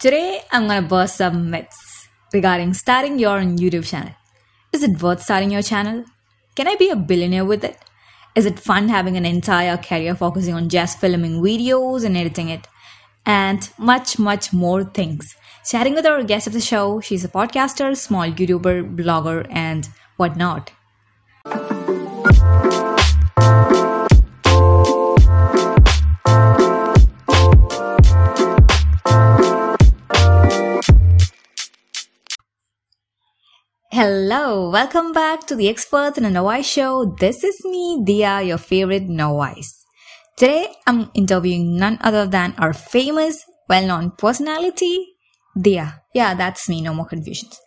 Today, I'm gonna burst some myths regarding starting your own YouTube channel. Is it worth starting your channel? Can I be a billionaire with it? Is it fun having an entire career focusing on just filming videos and editing it? And much, much more things. Chatting with our guest of the show, she's a podcaster, small YouTuber, blogger, and whatnot. Welcome back to the Experts in a Novice show. This is me, Dhiya, your favorite novice. Today, I'm interviewing none other than our famous, well-known personality, Dhiya. Yeah, that's me, no more confusions.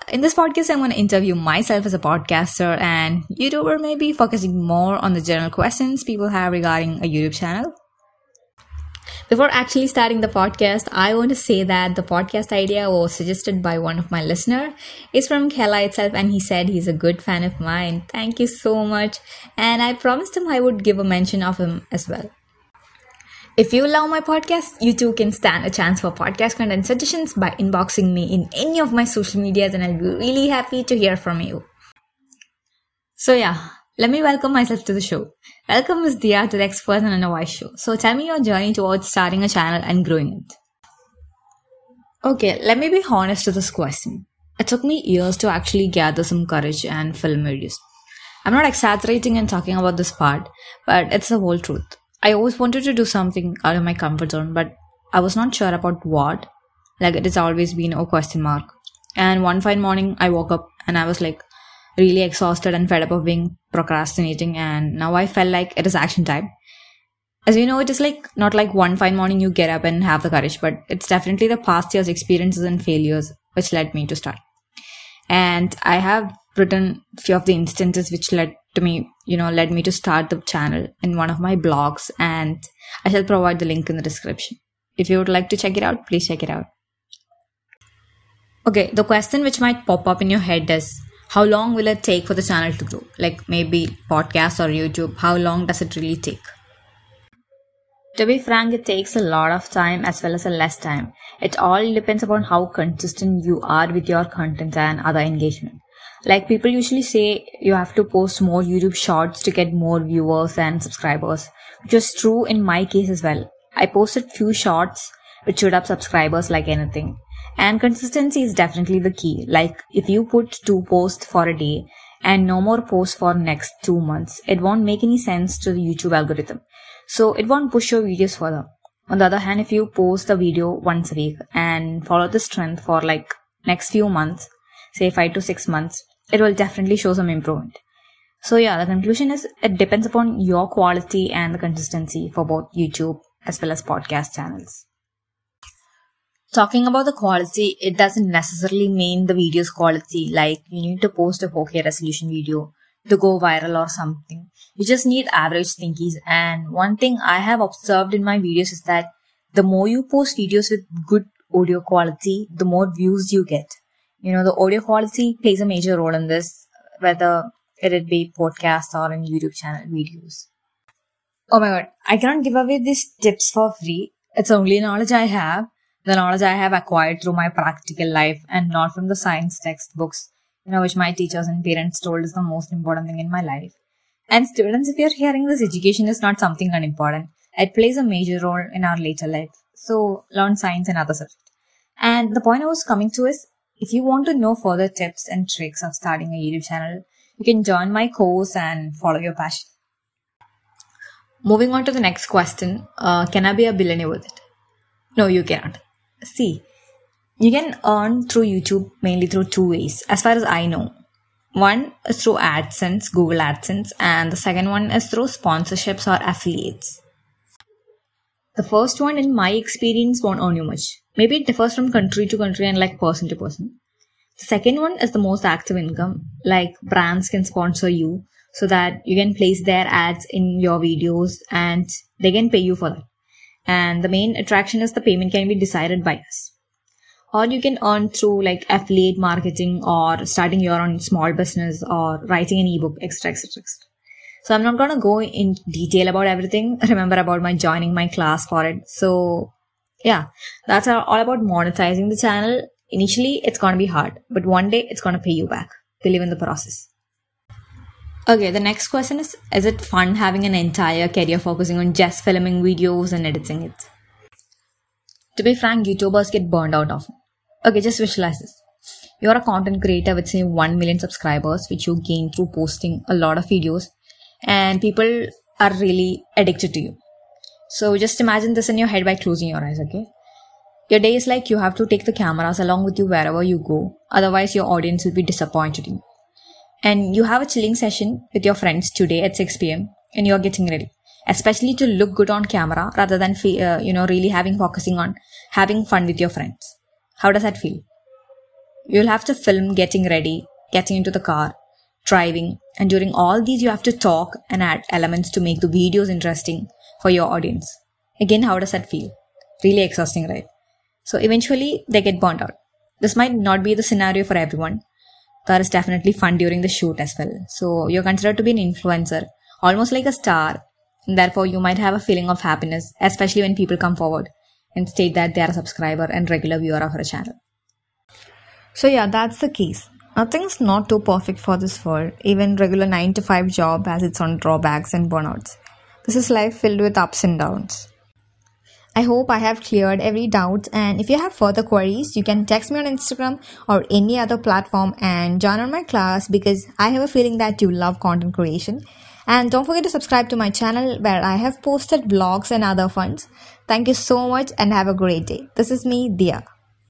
Uh, in this podcast, I'm going to interview myself as a podcaster and YouTuber, maybe focusing more on the general questions people have regarding a YouTube channel. Before actually starting the podcast, I want to say that the podcast idea was suggested by one of my listener. It's from Kerala itself and he said he's a good fan of mine. Thank you so much. And I promised him I would give a mention of him as well. If you love my podcast, you too can stand a chance for podcast content suggestions by inboxing me in any of my social medias and I'll be really happy to hear from you. So yeah, let me welcome myself to the show. Welcome Ms. Dhiya to the Experts and Novice show. So tell me your journey towards starting a channel and growing it. Okay, let me be honest to this question. It took me years to actually gather some courage and film videos. I'm not exaggerating and talking about this part, but it's the whole truth. I always wanted to do something out of my comfort zone, but I was not sure about what. Like it has always been a question mark. And one fine morning, I woke up and I was like, really exhausted and fed up of being procrastinating and now I felt like it is action time. As you know, it is like not like one fine morning you get up and have the courage, but it's definitely the past year's experiences and failures which led me to start. And I have written few of the instances which led to me, you know, led me to start the channel in one of my blogs and I shall provide the link in the description. If you would like to check it out, please check it out. Okay, the question which might pop up in your head is how long will it take for the channel to grow? Like maybe podcast or YouTube, how long does it really take? To be frank, it takes a lot of time as well as a less time. It all depends upon how consistent you are with your content and other engagement. Like people usually say you have to post more YouTube shorts to get more viewers and subscribers, which was true in my case as well. I posted few shorts which showed up subscribers like anything. And consistency is definitely the key. Like if you put two posts for a day and no more posts for next two months, it won't make any sense to the YouTube algorithm. So it won't push your videos further. On the other hand, if you post a video once a week and follow this trend for like next few months, say five to six months, it will definitely show some improvement. So yeah, the conclusion is it depends upon your quality and the consistency for both YouTube as well as podcast channels talking about the quality, it doesn't necessarily mean the video's quality. Like you need to post a 4K resolution video to go viral or something. You just need average thinkies. And one thing I have observed in my videos is that the more you post videos with good audio quality, the more views you get. You know, the audio quality plays a major role in this, whether it be podcasts or in YouTube channel videos. Oh my god, I cannot give away these tips for free. It's only knowledge I have the knowledge I have acquired through my practical life and not from the science textbooks, you know, which my teachers and parents told is the most important thing in my life. And students, if you're hearing this, education is not something unimportant. It plays a major role in our later life. So learn science and other subjects. And the point I was coming to is, if you want to know further tips and tricks of starting a YouTube channel, you can join my course and follow your passion. Moving on to the next question, uh, can I be a billionaire with it? No, you cannot see, you can earn through YouTube mainly through two ways, as far as I know. One is through AdSense, Google AdSense, and the second one is through sponsorships or affiliates. The first one, in my experience, won't earn you much. Maybe it differs from country to country and like person to person. The second one is the most active income, like brands can sponsor you so that you can place their ads in your videos and they can pay you for that and the main attraction is the payment can be decided by us or you can earn through like affiliate marketing or starting your own small business or writing an ebook etc etc so i'm not going to go in detail about everything remember about my joining my class for it so Yeah, that's all about monetizing the channel. Initially, it's gonna be hard, but one day it's gonna pay you back. Believe in the process. Okay, the next question is Is it fun having an entire career focusing on just filming videos and editing it? To be frank, YouTubers get burned out often. Okay, just visualize this. You're a content creator with say 1 million subscribers, which you gain through posting a lot of videos, and people are really addicted to you. So just imagine this in your head by closing your eyes, okay? Your day is like you have to take the cameras along with you wherever you go, otherwise, your audience will be disappointed in you. And you have a chilling session with your friends today at 6 pm, and you're getting ready, especially to look good on camera rather than, uh, you know, really having focusing on having fun with your friends. How does that feel? You'll have to film getting ready, getting into the car, driving, and during all these, you have to talk and add elements to make the videos interesting for your audience. Again, how does that feel? Really exhausting, right? So eventually, they get burnt out. This might not be the scenario for everyone. There is definitely fun during the shoot as well. So you're considered to be an influencer, almost like a star. And therefore, you might have a feeling of happiness, especially when people come forward and state that they are a subscriber and regular viewer of our channel. So yeah, that's the case. Nothing's not too perfect for this world. Even regular 9 to 5 job has its own drawbacks and burnouts. This is life filled with ups and downs. I hope I have cleared every doubt and if you have further queries, you can text me on Instagram or any other platform and join on my class because I have a feeling that you love content creation. And don't forget to subscribe to my channel where I have posted blogs and other funds. Thank you so much and have a great day. This is me, Dhiya.